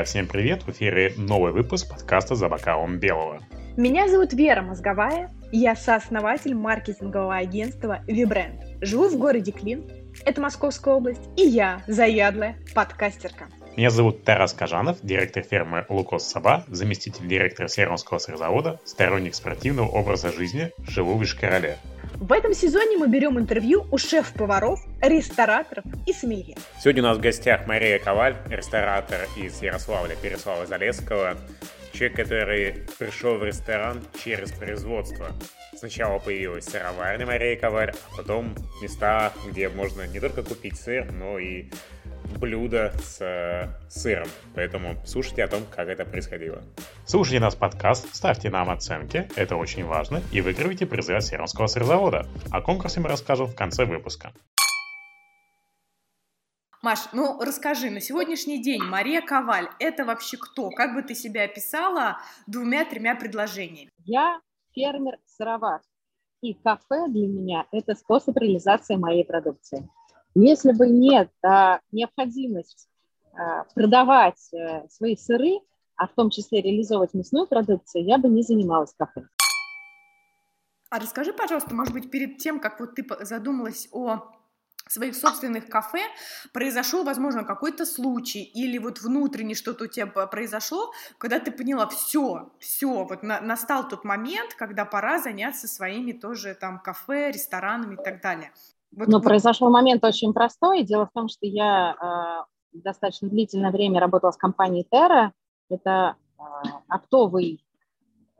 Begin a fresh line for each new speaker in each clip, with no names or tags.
Друзья, всем привет! В эфире новый выпуск подкаста «За бокалом белого».
Меня зовут Вера Мозговая, я сооснователь маркетингового агентства «Вибренд». Живу в городе Клин, это Московская область, и я заядлая подкастерка.
Меня зовут Тарас Кажанов, директор фермы Лукос Саба, заместитель директора Северного сырзавода, сторонник спортивного образа жизни, живу в Ишкарале.
В этом сезоне мы берем интервью у шеф-поваров, рестораторов и сомелье.
Сегодня у нас в гостях Мария Коваль, ресторатор из Ярославля, Переслава Залесского, человек, который пришел в ресторан через производство. Сначала появилась сыроварня Мария Коваль, а потом места, где можно не только купить сыр, но и блюдо с э, сыром. Поэтому слушайте о том, как это происходило. Слушайте нас подкаст, ставьте нам оценки, это очень важно, и выигрывайте призы от Серомского сырзавода. О конкурсе мы расскажем в конце выпуска.
Маш, ну расскажи, на сегодняшний день Мария Коваль – это вообще кто? Как бы ты себя описала двумя-тремя предложениями?
Я фермер-сыровар, и кафе для меня – это способ реализации моей продукции. Если бы нет а, необходимость а, продавать а, свои сыры, а в том числе реализовывать мясную продукцию, я бы не занималась кафе.
А расскажи, пожалуйста, может быть, перед тем, как вот ты задумалась о своих собственных кафе произошел, возможно, какой-то случай или вот внутренне что-то у тебя произошло, когда ты поняла, все, все, вот на, настал тот момент, когда пора заняться своими тоже там кафе, ресторанами и так далее.
Вот, ну, вот. произошел момент очень простой. Дело в том, что я э, достаточно длительное время работала с компанией Terra. Это э, оптовый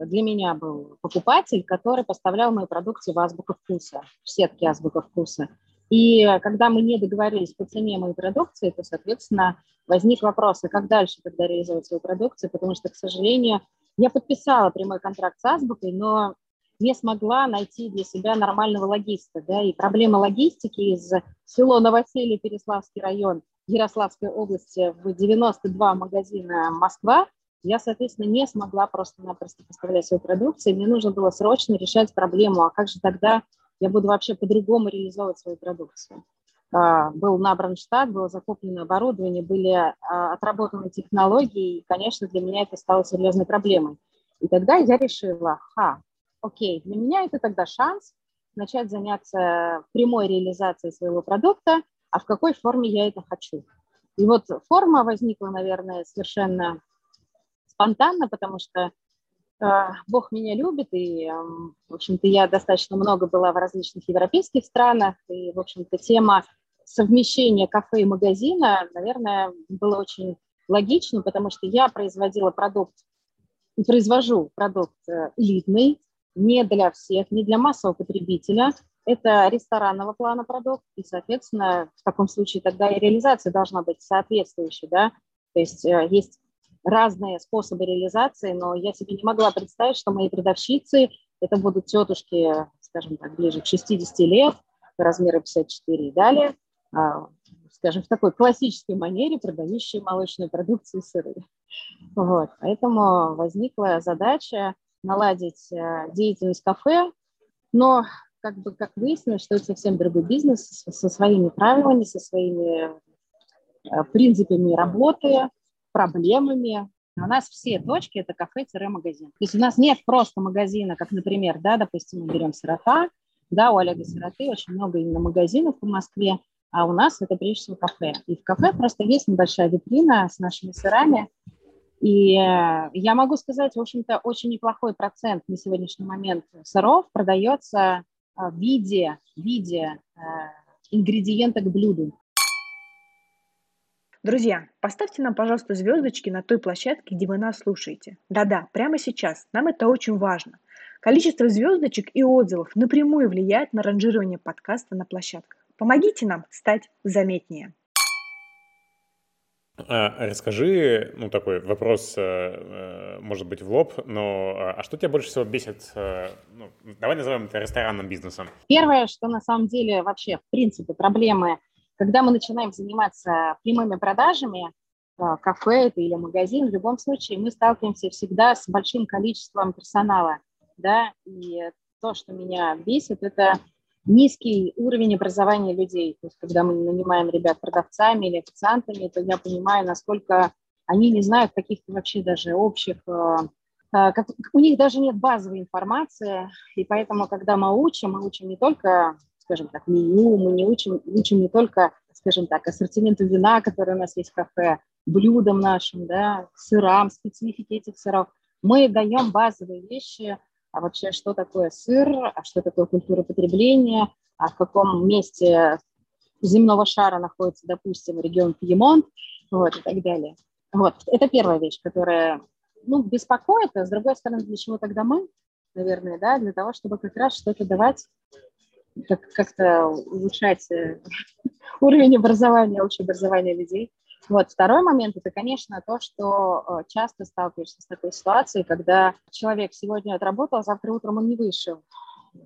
для меня был покупатель, который поставлял мою продукцию в Азбука вкуса, в сетке Азбука вкуса. И когда мы не договорились по цене моей продукции, то, соответственно, возник вопрос, а как дальше тогда реализовать свою продукцию, потому что, к сожалению, я подписала прямой контракт с Азбукой, но не смогла найти для себя нормального логиста. Да, и проблема логистики из село Новоселье, Переславский район, Ярославской области в 92 магазина Москва, я, соответственно, не смогла просто-напросто поставлять свою продукцию. Мне нужно было срочно решать проблему, а как же тогда я буду вообще по-другому реализовывать свою продукцию. А, был набран штат, было закуплено оборудование, были а, отработаны технологии, и, конечно, для меня это стало серьезной проблемой. И тогда я решила, ха, окей, для меня это тогда шанс начать заняться прямой реализацией своего продукта, а в какой форме я это хочу. И вот форма возникла, наверное, совершенно спонтанно, потому что э, Бог меня любит, и, э, в общем-то, я достаточно много была в различных европейских странах, и, в общем-то, тема совмещения кафе и магазина, наверное, было очень логично, потому что я производила продукт и произвожу продукт э, элитный, не для всех, не для массового потребителя. Это ресторанного плана продукт, и, соответственно, в таком случае тогда и реализация должна быть соответствующей, да, то есть э, есть разные способы реализации, но я себе не могла представить, что мои продавщицы это будут тетушки, скажем так, ближе к 60 лет, размера 54 и далее, а, скажем, в такой классической манере, продающие молочную продукцию и сыры. Вот. Поэтому возникла задача наладить э, деятельность кафе, но как бы как выяснилось, что это совсем другой бизнес со своими правилами, со своими э, принципами работы, проблемами. У нас все точки – это кафе-магазин. То есть у нас нет просто магазина, как, например, да, допустим, мы берем «Сирота», да, у Олега «Сироты» очень много именно магазинов в Москве, а у нас это прежде всего кафе. И в кафе просто есть небольшая витрина с нашими сырами, и э, я могу сказать, в общем-то, очень неплохой процент на сегодняшний момент сыров продается э, в виде, в виде э, ингредиента к блюду.
Друзья, поставьте нам, пожалуйста, звездочки на той площадке, где вы нас слушаете. Да-да, прямо сейчас. Нам это очень важно. Количество звездочек и отзывов напрямую влияет на ранжирование подкаста на площадках. Помогите нам стать заметнее.
А, расскажи, ну, такой вопрос, э, э, может быть, в лоб, но а, а что тебя больше всего бесит, э, ну, давай назовем это ресторанным бизнесом?
Первое, что на самом деле вообще, в принципе, проблемы, когда мы начинаем заниматься прямыми продажами, кафе это или магазин, в любом случае мы сталкиваемся всегда с большим количеством персонала, да, и то, что меня бесит, это низкий уровень образования людей. То есть, когда мы нанимаем ребят продавцами или официантами, то я понимаю, насколько они не знают каких-то вообще даже общих как, у них даже нет базовой информации, и поэтому, когда мы учим, мы учим не только, скажем так, меню, мы не учим, учим не только, скажем так, ассортименту вина, который у нас есть в кафе, блюдам нашим, да, сырам, специфике этих сыров. Мы даем базовые вещи, а вообще, что такое сыр, а что такое культура потребления, а в каком месте земного шара находится, допустим, регион Пьемонт, вот, и так далее. Вот, это первая вещь, которая, ну, беспокоит, а с другой стороны, для чего тогда мы, наверное, да, для того, чтобы как раз что-то давать, как- как-то улучшать э, уровень образования, общее образование людей. Вот. Второй момент – это, конечно, то, что э, часто сталкиваешься с такой ситуацией, когда человек сегодня отработал, а завтра утром он не вышел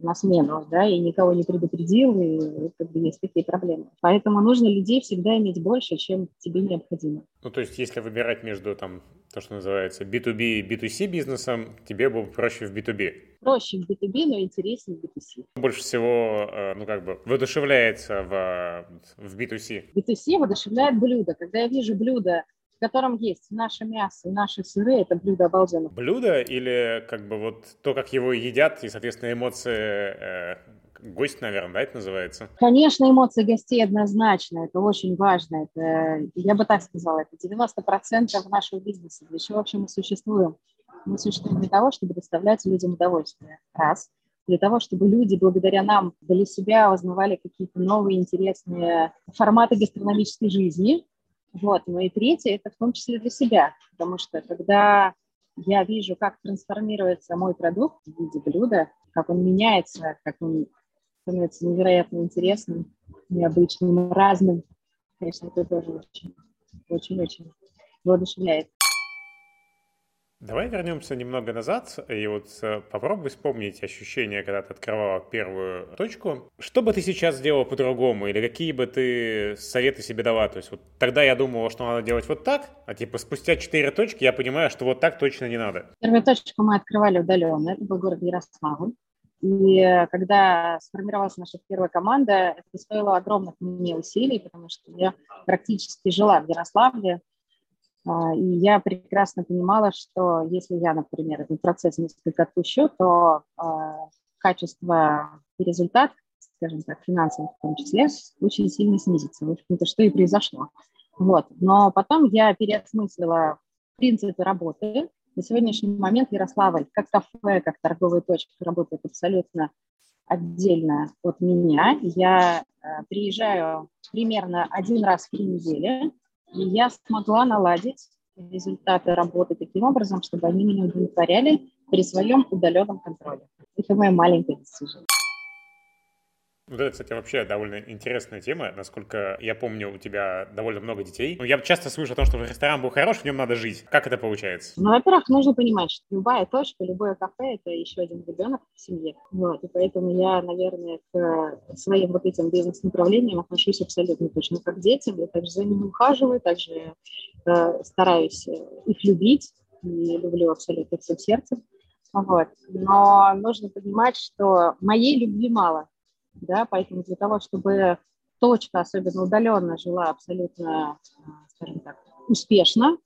на смену, да, и никого не предупредил, и как бы есть такие проблемы. Поэтому нужно людей всегда иметь больше, чем тебе необходимо.
Ну, то есть, если выбирать между там то, что называется B2B и B2C бизнесом, тебе было проще в B2B?
Проще в B2B, но интереснее в B2C.
Больше всего, э, ну, как бы, воодушевляется в, в B2C?
B2C воодушевляет блюдо. Когда я вижу блюдо, в котором есть наше мясо наши сыры, это блюдо обалденно.
Блюдо или как бы вот то, как его едят, и, соответственно, эмоции э, гость, наверное, да, это называется?
Конечно, эмоции гостей однозначно, это очень важно. Это, я бы так сказала, это 90% нашего бизнеса. Для чего вообще мы существуем? Мы существуем для того, чтобы доставлять людям удовольствие. Раз. Для того, чтобы люди благодаря нам для себя узнавали какие-то новые интересные форматы гастрономической жизни. Вот. Ну и третье, это в том числе для себя, потому что когда я вижу, как трансформируется мой продукт в виде блюда, как он меняется, как он становится невероятно интересным, необычным, разным, конечно, это тоже очень, очень-очень воодушевляет.
Давай вернемся немного назад и вот э, попробуй вспомнить ощущения, когда ты открывала первую точку. Что бы ты сейчас сделала по-другому или какие бы ты советы себе дала? То есть вот тогда я думала, что надо делать вот так, а типа спустя четыре точки я понимаю, что вот так точно не надо.
Первую точку мы открывали удаленно, это был город Ярославль. И когда сформировалась наша первая команда, это стоило огромных мне усилий, потому что я практически жила в Ярославле, а, и я прекрасно понимала, что если я, например, этот процесс несколько отпущу, то а, качество и результат, скажем так, финансовых в том числе, очень сильно снизится. В общем-то, что и произошло. Вот. Но потом я переосмыслила принципы работы. На сегодняшний момент Ярославль как кафе, как торговая точка работает абсолютно отдельно от меня. Я э, приезжаю примерно один раз в три недели, и я смогла наладить результаты работы таким образом, чтобы они меня удовлетворяли при своем удаленном контроле. Это моя маленькая достижение.
Вот это, кстати, вообще довольно интересная тема. Насколько я помню, у тебя довольно много детей. Ну, я часто слышу о том, что ресторан был хорош, в нем надо жить. Как это получается?
Ну, во-первых, нужно понимать, что любая точка, любое кафе – это еще один ребенок в семье. Вот, и поэтому я, наверное, к своим вот этим бизнес-направлениям отношусь абсолютно точно как к детям. Я также за ними ухаживаю, также э, стараюсь их любить и люблю абсолютно всем сердцем. Вот. Но нужно понимать, что моей любви мало да, поэтому для того, чтобы точка, особенно удаленно, жила абсолютно, скажем так, успешно,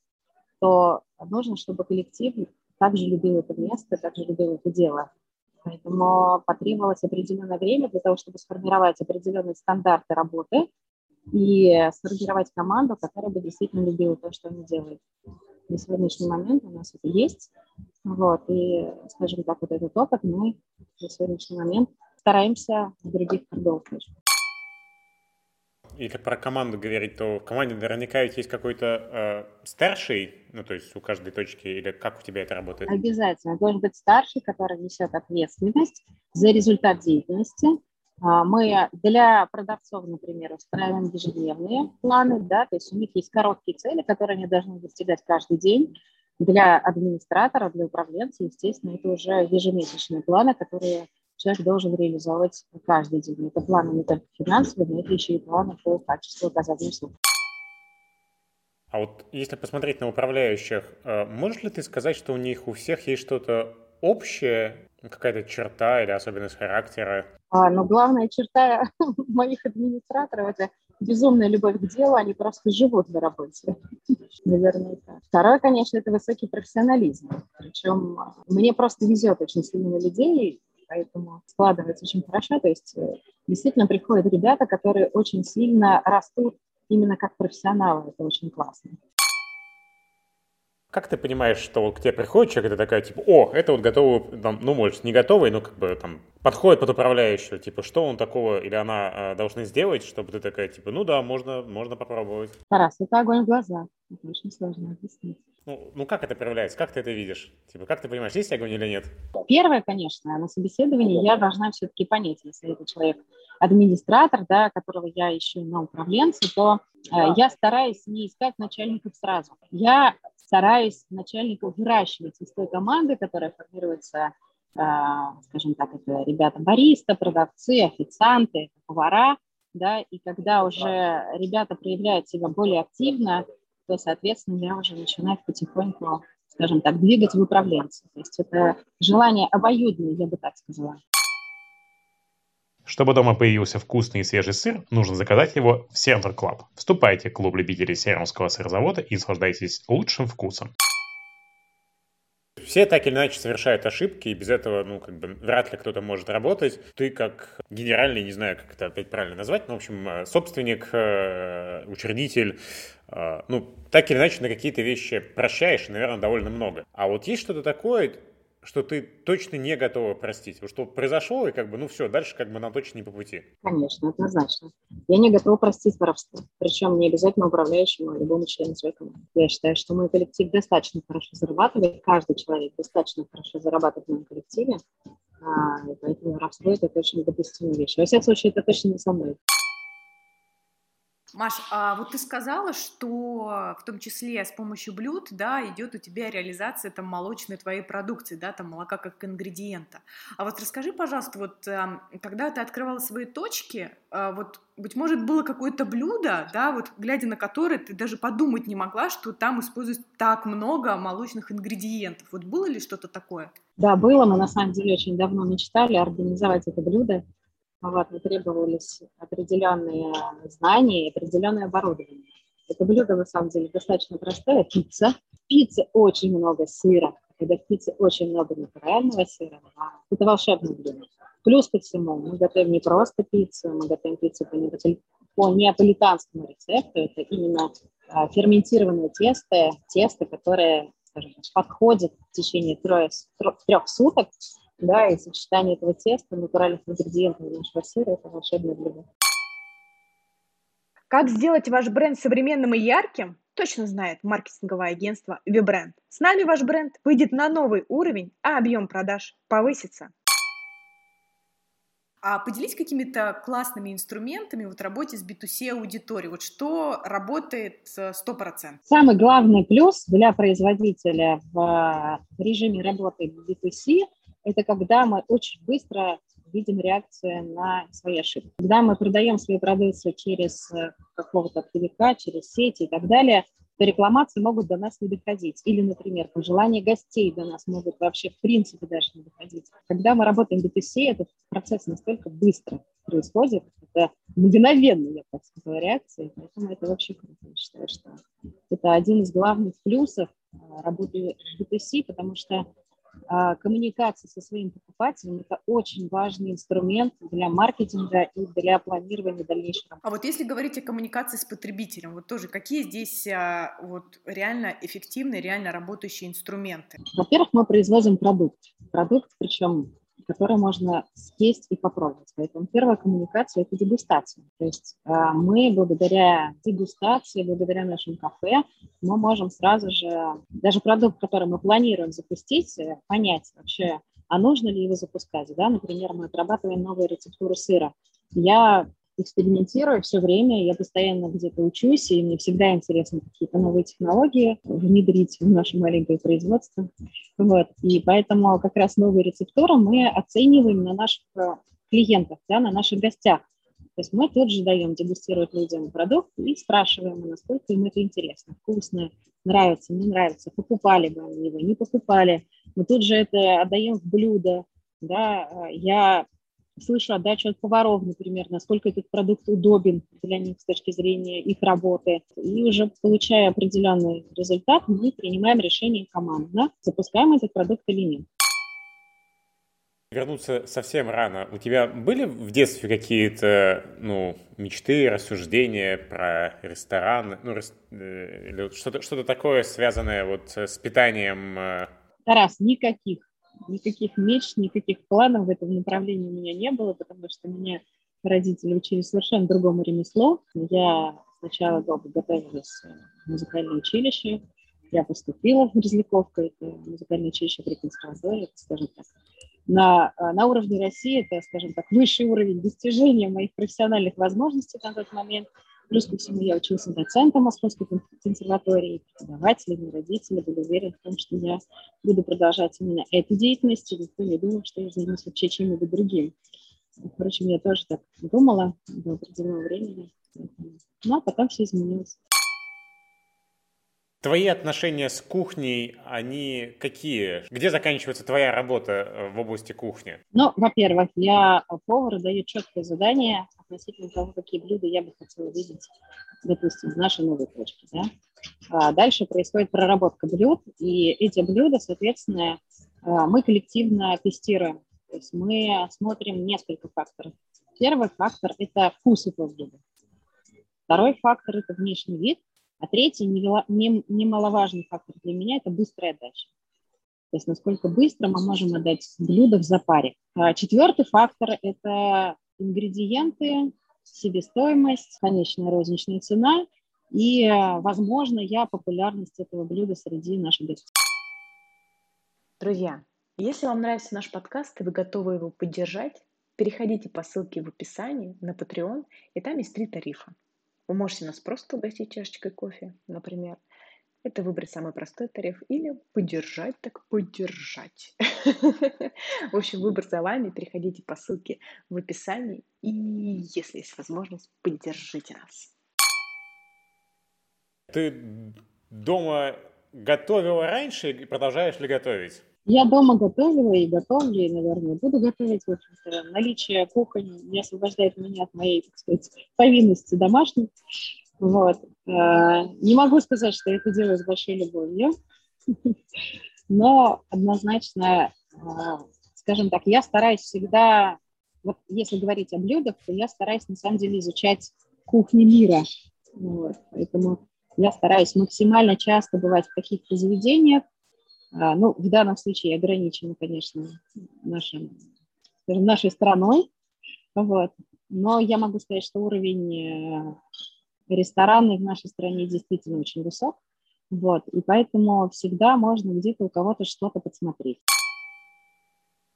то нужно, чтобы коллектив также любил это место, также любил это дело. Поэтому потребовалось определенное время для того, чтобы сформировать определенные стандарты работы и сформировать команду, которая бы действительно любила то, что они делают. На сегодняшний момент у нас это есть. Вот, и, скажем так, вот этот опыт мы на сегодняшний момент стараемся в других торговых точках.
Если про команду говорить, то в команде наверняка ведь есть какой-то э, старший, ну то есть у каждой точки, или как у тебя это работает?
Обязательно. Должен быть старший, который несет ответственность за результат деятельности. А, мы для продавцов, например, устраиваем ежедневные планы, да, то есть у них есть короткие цели, которые они должны достигать каждый день. Для администратора, для управленца, естественно, это уже ежемесячные планы, которые человек должен реализовывать каждый день. Это планы не только финансовые, но это еще и планы по качеству оказания услуг.
А вот если посмотреть на управляющих, э, можешь ли ты сказать, что у них у всех есть что-то общее, какая-то черта или особенность характера?
А, но главная черта моих администраторов – это безумная любовь к делу, они просто живут на работе. Наверное, так. Второе, конечно, это высокий профессионализм. Причем мне просто везет очень сильно на людей, поэтому складывается очень хорошо. То есть э, действительно приходят ребята, которые очень сильно растут именно как профессионалы. Это очень классно.
Как ты понимаешь, что вот к тебе приходит человек, это такая, типа, о, это вот готовый, там, ну, может, не готовый, но как бы там подходит под управляющего, типа, что он такого или она э, должны сделать, чтобы ты такая, типа, ну да, можно, можно попробовать.
Тарас, это огонь в глаза. Это очень сложно объяснить.
Ну, ну, как это проявляется? Как ты это видишь? Типа, как ты понимаешь, есть огонь или нет?
Первое, конечно, на собеседовании я должна все-таки понять, если это человек администратор, да, которого я ищу на управленца, то э, я стараюсь не искать начальников сразу. Я стараюсь начальников выращивать из той команды, которая формируется, а, скажем так, это ребята бариста, продавцы, официанты, повара, да, и когда уже ребята проявляют себя более активно, то, соответственно, я уже начинаю потихоньку, скажем так, двигать в управленцы. То есть это желание обоюдное, я бы так сказала.
Чтобы дома появился вкусный и свежий сыр, нужно заказать его в Сервер Club. Вступайте в клуб любителей серомского сырозавода и наслаждайтесь лучшим вкусом. Все так или иначе совершают ошибки, и без этого, ну, как бы, вряд ли кто-то может работать. Ты как генеральный, не знаю, как это опять правильно назвать, но, в общем, э, собственник, э, учредитель, э, ну, так или иначе на какие-то вещи прощаешь, наверное, довольно много. А вот есть что-то такое, что ты точно не готова простить? Что произошло, и как бы, ну все, дальше как бы нам точно не по пути.
Конечно, однозначно. Я не готова простить воровство. Причем не обязательно управляющему, а любому члену своей команды. Я считаю, что мой коллектив достаточно хорошо зарабатывает, каждый человек достаточно хорошо зарабатывает в моем коллективе, а, и поэтому воровство – это точно недопустимая вещь. Во всяком случае, это точно не со мной.
Маш, а вот ты сказала, что в том числе с помощью блюд, да, идет у тебя реализация там молочной твоей продукции, да, там молока как ингредиента. А вот расскажи, пожалуйста, вот когда ты открывала свои точки, э, вот, быть может, было какое-то блюдо, да, вот глядя на которое ты даже подумать не могла, что там используют так много молочных ингредиентов. Вот было ли что-то такое?
Да, было. Мы на самом деле очень давно мечтали организовать это блюдо. Вот, но требовались определенные знания и определенное оборудование. Это блюдо, на самом деле, достаточно простое. Пицца. В пицце очень много сыра. Когда в пицце очень много натурального сыра, это волшебное блюдо. Плюс ко всему, мы готовим не просто пиццу, мы готовим пиццу по, по неаполитанскому рецепту. Это именно а, ферментированное тесто, тесто, которое скажем, подходит в течение трех, трех суток да, и сочетание этого теста, натуральных ингредиентов нашего сыра – это волшебное блюдо.
Как сделать ваш бренд современным и ярким, точно знает маркетинговое агентство ViBrand. С нами ваш бренд выйдет на новый уровень, а объем продаж повысится. А поделись какими-то классными инструментами вот работе с B2C аудиторией. Вот что работает 100%?
Самый главный плюс для производителя в режиме работы B2C это когда мы очень быстро видим реакцию на свои ошибки. Когда мы продаем свою продукцию через э, какого-то оптовика, через сети и так далее, то рекламации могут до нас не доходить. Или, например, пожелания гостей до нас могут вообще в принципе даже не доходить. Когда мы работаем в B2C, этот процесс настолько быстро происходит, это мгновенно, я так сказала, реакция, поэтому это вообще круто. Я считаю, что это один из главных плюсов э, работы в B2C, потому что коммуникация со своим покупателем – это очень важный инструмент для маркетинга и для планирования дальнейшего.
А вот если говорить о коммуникации с потребителем, вот тоже какие здесь а, вот реально эффективные, реально работающие инструменты?
Во-первых, мы производим продукт. Продукт, причем которое можно съесть и попробовать. Поэтому первая коммуникация – это дегустация. То есть э, мы благодаря дегустации, благодаря нашим кафе, мы можем сразу же, даже продукт, который мы планируем запустить, э, понять вообще, а нужно ли его запускать. Да? Например, мы отрабатываем новую рецептуру сыра. Я экспериментирую все время, я постоянно где-то учусь, и мне всегда интересно какие-то новые технологии внедрить в наше маленькое производство. Вот. И поэтому как раз новые рецептуры мы оцениваем на наших э, клиентах, да, на наших гостях. То есть мы тут же даем дегустировать людям продукт и спрашиваем, насколько им это интересно, вкусно, нравится, не нравится, покупали бы они его, не покупали. Мы тут же это отдаем в блюдо. Да. Э, я слышу отдачу от поваров, например, насколько этот продукт удобен для них с точки зрения их работы. И уже получая определенный результат, мы принимаем решение командно, запускаем этот продукт или нет.
Вернуться совсем рано. У тебя были в детстве какие-то ну, мечты, рассуждения про ресторан, ну, э, что-то, что-то такое, связанное вот с питанием? Э?
Тарас, никаких. Никаких мечт, никаких планов в этом направлении у меня не было, потому что меня родители учили совершенно другому ремеслу. Я сначала долго готовилась в музыкальное училище, я поступила в Мерзляковку, это музыкальное училище при консерватории, скажем так на, а, на уровне России, это, скажем так, высший уровень достижения моих профессиональных возможностей на тот момент. Плюс ко всему я учился доцентом Московской консерватории, преподаватели, родители были уверены в том, что я буду продолжать именно эту деятельность, и никто не думал, что я займусь вообще чем-нибудь другим. Впрочем, я тоже так думала до определенного времени, но потом все изменилось.
Твои отношения с кухней, они какие? Где заканчивается твоя работа э, в области кухни?
Ну, во-первых, я повар даю четкое задание относительно того, какие блюда я бы хотела видеть, допустим, в нашей новой точке. Да? А дальше происходит проработка блюд, и эти блюда, соответственно, э, мы коллективно тестируем. То есть мы смотрим несколько факторов. Первый фактор – это вкус этого блюда. Второй фактор – это внешний вид. А третий, немаловажный фактор для меня, это быстрая отдача. То есть насколько быстро мы можем отдать блюдо в запаре. А четвертый фактор – это ингредиенты, себестоимость, конечная розничная цена и, возможно, я популярность этого блюда среди наших гостей.
Друзья, если вам нравится наш подкаст и вы готовы его поддержать, переходите по ссылке в описании на Patreon, и там есть три тарифа. Вы можете нас просто угостить чашечкой кофе, например. Это выбрать самый простой тариф или поддержать, так поддержать. В общем, выбор за вами. Переходите по ссылке в описании и, если есть возможность, поддержите нас.
Ты дома готовила раньше и продолжаешь ли готовить?
Я дома готовила и готовлю, и, наверное, буду готовить. В общем-то, наличие кухни не освобождает меня от моей, так сказать, повинности домашней. Вот. Э, не могу сказать, что я это делаю с большой любовью, но однозначно, э, скажем так, я стараюсь всегда, вот если говорить о блюдах, то я стараюсь на самом деле изучать кухни мира. Вот. Поэтому я стараюсь максимально часто бывать в каких-то заведениях, ну, в данном случае ограничено, конечно, нашим, нашей страной, вот. но я могу сказать, что уровень э, ресторанный в нашей стране действительно очень высок, вот, и поэтому всегда можно где-то у кого-то что-то подсмотреть.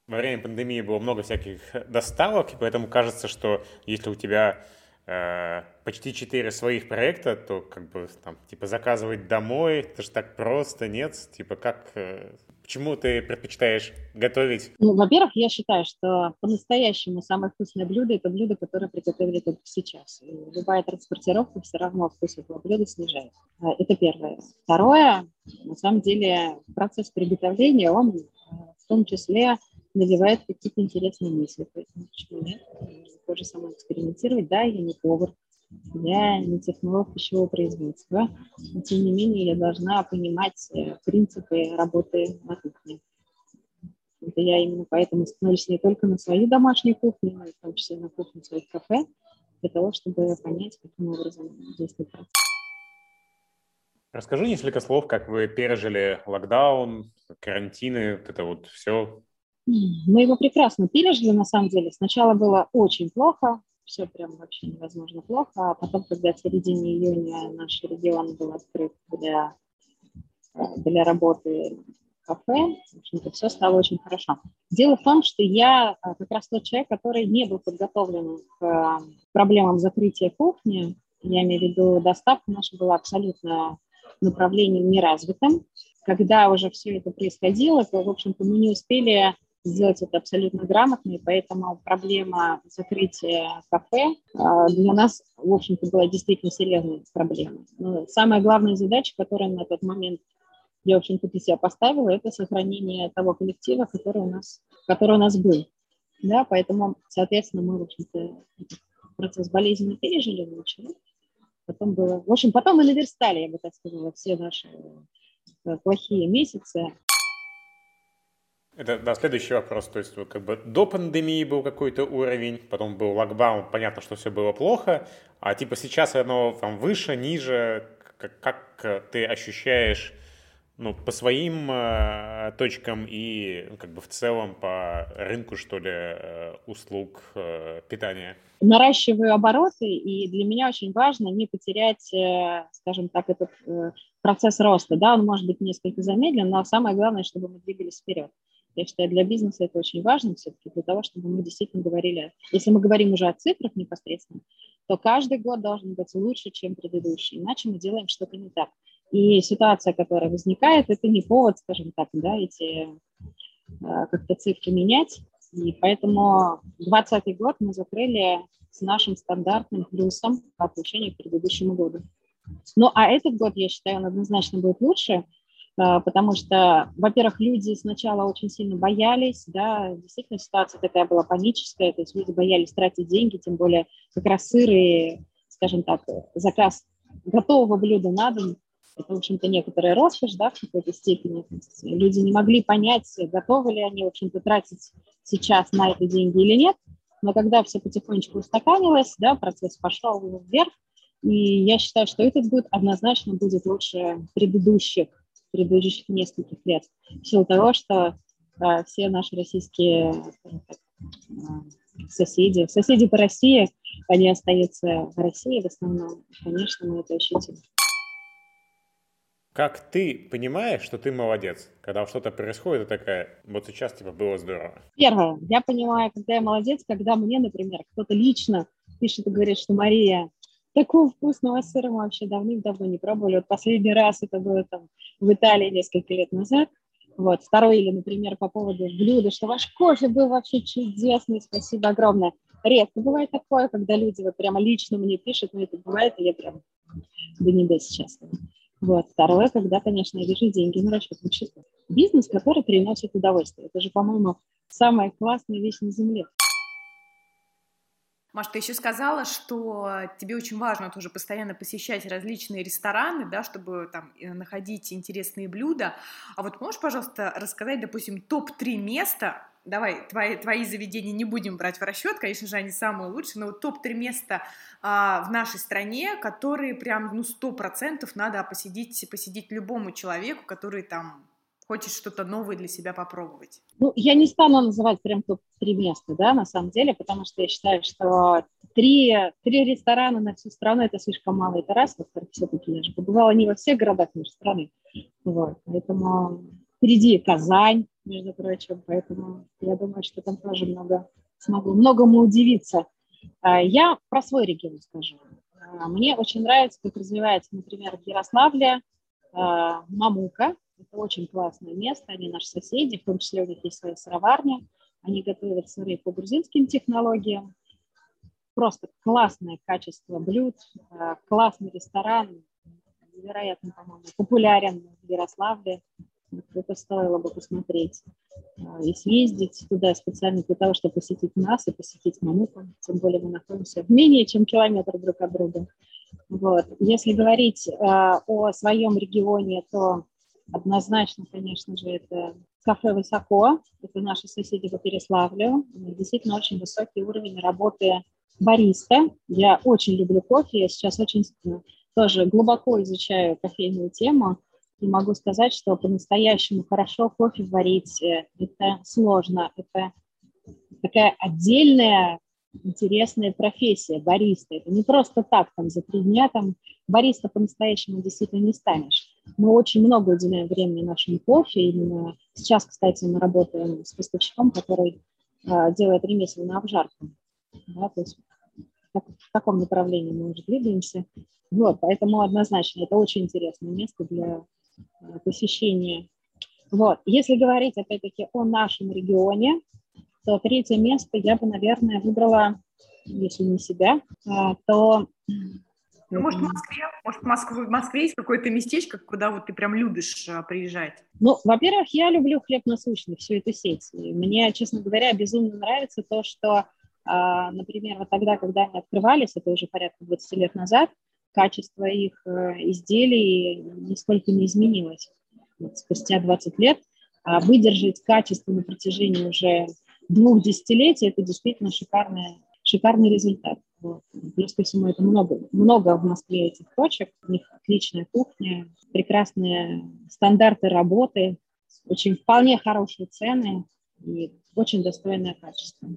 Во время пандемии было много всяких доставок, и поэтому кажется, что если у тебя Э, почти четыре своих проекта, то как бы там, типа, заказывать домой, это же так просто, нет? Типа, как, э, почему ты предпочитаешь готовить?
Ну, во-первых, я считаю, что по-настоящему самое вкусное блюдо – это блюдо, которое приготовили только сейчас. И любая транспортировка все равно вкус этого блюда снижает. Э, это первое. Второе, на самом деле, процесс приготовления, он в том числе навевает какие-то интересные мысли. Поэтому почему нет? Тоже сама экспериментировать. Да, я не повар, я не технолог пищевого производства, но тем не менее я должна понимать э, принципы работы на кухне. Это я именно поэтому становлюсь не только на свою домашнюю кухню, но и в том числе на кухню своих кафе, для того, чтобы понять, каким образом действует процесс.
Расскажи несколько слов, как вы пережили локдаун, карантины, вот это вот все.
Мы его прекрасно пережили, на самом деле. Сначала было очень плохо, все прям вообще невозможно плохо, а потом, когда в середине июня наш регион был открыт для, для работы кафе, в общем-то, все стало очень хорошо. Дело в том, что я а, как раз тот человек, который не был подготовлен к а, проблемам закрытия кухни, я имею в виду доставка наша была абсолютно направлением неразвитым. Когда уже все это происходило, то, в общем-то, мы не успели сделать это абсолютно грамотно, и поэтому проблема закрытия кафе а, для нас, в общем-то, была действительно серьезной проблемой. Но самая главная задача, которая на тот момент я, в общем-то, для себя поставила, это сохранение того коллектива, который у нас, который у нас был. Да, поэтому, соответственно, мы, в общем-то, процесс болезни пережили, ничего. Потом было... В общем, потом мы наверстали, я бы так сказала, все наши э, плохие месяцы.
Это, да, следующий вопрос. То есть, как бы до пандемии был какой-то уровень, потом был локдаун, понятно, что все было плохо, а типа сейчас оно там выше, ниже, как, как ты ощущаешь ну, по своим э, точкам и ну, как бы в целом по рынку, что ли, э, услуг э, питания?
Наращиваю обороты, и для меня очень важно не потерять, э, скажем так, этот э, процесс роста. Да, он может быть несколько замедлен, но самое главное, чтобы мы двигались вперед. Я считаю, для бизнеса это очень важно все-таки для того, чтобы мы действительно говорили, если мы говорим уже о цифрах непосредственно, то каждый год должен быть лучше, чем предыдущий, иначе мы делаем что-то не так. И ситуация, которая возникает, это не повод, скажем так, да, эти э, как-то цифры менять. И поэтому 2020 год мы закрыли с нашим стандартным плюсом по отношению к предыдущему году. Ну, а этот год, я считаю, он однозначно будет лучше, потому что, во-первых, люди сначала очень сильно боялись, да, действительно ситуация такая была паническая, то есть люди боялись тратить деньги, тем более как раз сыры, скажем так, заказ готового блюда на дом, это, в общем-то, некоторая роскошь, да, в какой-то степени. Люди не могли понять, готовы ли они, в общем-то, тратить сейчас на это деньги или нет, но когда все потихонечку устаканилось, да, процесс пошел вверх, и я считаю, что этот год однозначно будет лучше предыдущих предыдущих нескольких лет, в силу того, что а, все наши российские так, а, соседи, соседи по России, они остаются в России в основном, конечно, мы это ощутим.
Как ты понимаешь, что ты молодец, когда что-то происходит, и такая, вот сейчас типа было здорово?
Первое, я понимаю, когда я молодец, когда мне, например, кто-то лично пишет и говорит, что Мария, Такого вкусного сыра мы вообще давным-давно не пробовали. Вот последний раз это было там в Италии несколько лет назад. Вот. Второй или, например, по поводу блюда, что ваш кофе был вообще чудесный, спасибо огромное. Редко бывает такое, когда люди вот прямо лично мне пишут, но это бывает, и я прям до небес счастлива. Вот. Второе, когда, конечно, я вижу деньги на расчетном счету. Бизнес, который приносит удовольствие. Это же, по-моему, самая классная вещь на Земле.
Маш, ты еще сказала, что тебе очень важно тоже постоянно посещать различные рестораны, да, чтобы там э, находить интересные блюда. А вот можешь, пожалуйста, рассказать, допустим, топ-3 места, давай, твои, твои заведения не будем брать в расчет, конечно же, они самые лучшие, но вот топ-3 места а, в нашей стране, которые прям, ну, сто процентов надо посетить, посетить любому человеку, который там хочет что-то новое для себя попробовать?
Ну, я не стану называть прям топ-3 места, да, на самом деле, потому что я считаю, что три, три ресторана на всю страну – это слишком мало. Это раз, во-вторых, все-таки я же побывала не во всех городах нашей страны. Вот, поэтому впереди Казань, между прочим, поэтому я думаю, что там тоже много смогу многому удивиться. А, я про свой регион скажу. А, мне очень нравится, как развивается, например, в Ярославле а, Мамука, это очень классное место, они наши соседи, в том числе у них есть своя сыроварня, они готовят сыры по грузинским технологиям. Просто классное качество блюд, э, классный ресторан, невероятно, по-моему, популярен в Ярославле. Это стоило бы посмотреть э, и съездить туда специально для того, чтобы посетить нас и посетить Мамуку. Тем более мы находимся в менее чем километр друг от друга. Вот. Если говорить э, о своем регионе, то Однозначно, конечно же, это кафе «Высоко», это наши соседи по Переславлю. Действительно очень высокий уровень работы бариста. Я очень люблю кофе, я сейчас очень э, тоже глубоко изучаю кофейную тему и могу сказать, что по-настоящему хорошо кофе варить э, – это сложно, это такая отдельная интересная профессия бариста. Это не просто так, там, за три дня там бариста по-настоящему действительно не станешь. Мы очень много уделяем времени нашему кофе. Именно сейчас, кстати, мы работаем с поставщиком, который э, делает ремесленную обжарку. Да, то есть как, в таком направлении мы уже двигаемся. Вот, поэтому однозначно это очень интересное место для э, посещения. Вот. Если говорить, опять-таки, о нашем регионе, то третье место я бы, наверное, выбрала, если не себя, а, то
Ну, может, в Москве? Может, в Москве, в Москве есть какое-то местечко, куда вот ты прям любишь а, приезжать?
Ну, во-первых, я люблю хлеб насущный, всю эту сеть. И мне, честно говоря, безумно нравится то, что, а, например, вот тогда, когда они открывались, это уже порядка 20 лет назад, качество их э, изделий нисколько не изменилось. Вот спустя 20 лет а выдержать качество на протяжении уже двух десятилетий – это действительно шикарная шикарный результат. Вот. Плюс ко всему это много, много в Москве этих точек, у них отличная кухня, прекрасные стандарты работы, очень вполне хорошие цены и очень достойное качество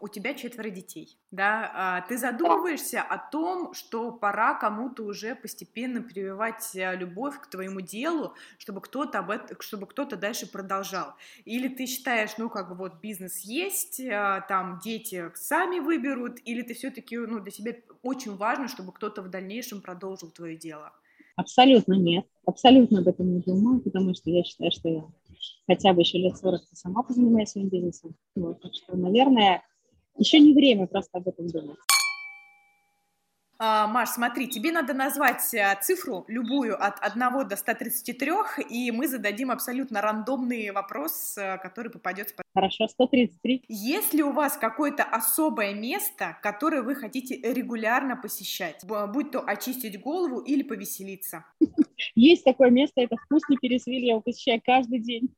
у тебя четверо детей, да, а, ты задумываешься о том, что пора кому-то уже постепенно прививать э, любовь к твоему делу, чтобы кто-то об этом, чтобы кто-то дальше продолжал. Или ты считаешь, ну как бы вот бизнес есть, э, там дети сами выберут, или ты все-таки, ну для себя очень важно, чтобы кто-то в дальнейшем продолжил твое дело.
Абсолютно нет, абсолютно об этом не думаю, потому что я считаю, что я хотя бы еще лет 40 сама позанимаюсь своим бизнесом. Вот, так что, наверное, еще не время просто об этом думать.
А, Маш, смотри, тебе надо назвать э, цифру любую от 1 до 133, и мы зададим абсолютно рандомный вопрос, э, который попадет.
Хорошо, 133.
Есть ли у вас какое-то особое место, которое вы хотите регулярно посещать? Будь то очистить голову или повеселиться?
Есть такое место, это вкусный пересвиль, я его посещаю каждый день.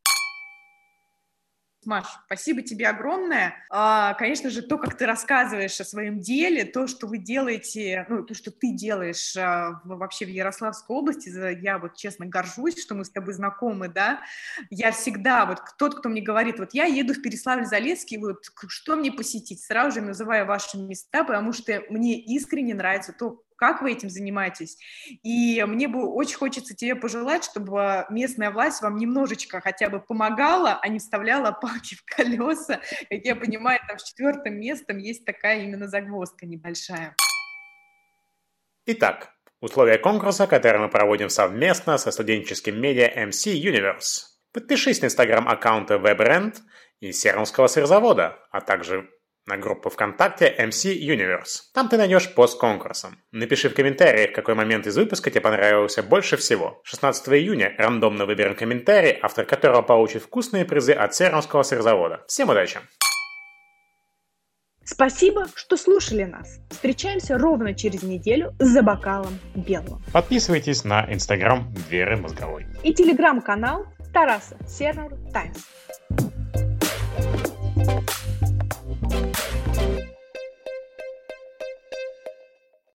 Маш, спасибо тебе огромное. А, конечно же, то, как ты рассказываешь о своем деле, то, что вы делаете, ну, то, что ты делаешь а, вообще в Ярославской области, я вот честно горжусь, что мы с тобой знакомы, да. Я всегда, вот тот, кто мне говорит, вот я еду в Переславль-Залесский, вот что мне посетить, сразу же называю ваши места, потому что мне искренне нравится то, как вы этим занимаетесь. И мне бы очень хочется тебе пожелать, чтобы местная власть вам немножечко хотя бы помогала, а не вставляла палки в колеса. Как я понимаю, там с четвертым местом есть такая именно загвоздка небольшая.
Итак, условия конкурса, который мы проводим совместно со студенческим медиа MC Universe. Подпишись на инстаграм-аккаунты WebRent и Сернского сырзавода, а также на группу ВКонтакте MC Universe. Там ты найдешь пост конкурсом. Напиши в комментариях, какой момент из выпуска тебе понравился больше всего. 16 июня рандомно выберем комментарий, автор которого получит вкусные призы от Серновского сырзавода. Всем удачи!
Спасибо, что слушали нас. Встречаемся ровно через неделю за бокалом белого.
Подписывайтесь на инстаграм Веры Мозговой.
И телеграм-канал Тараса Сернер Таймс. you.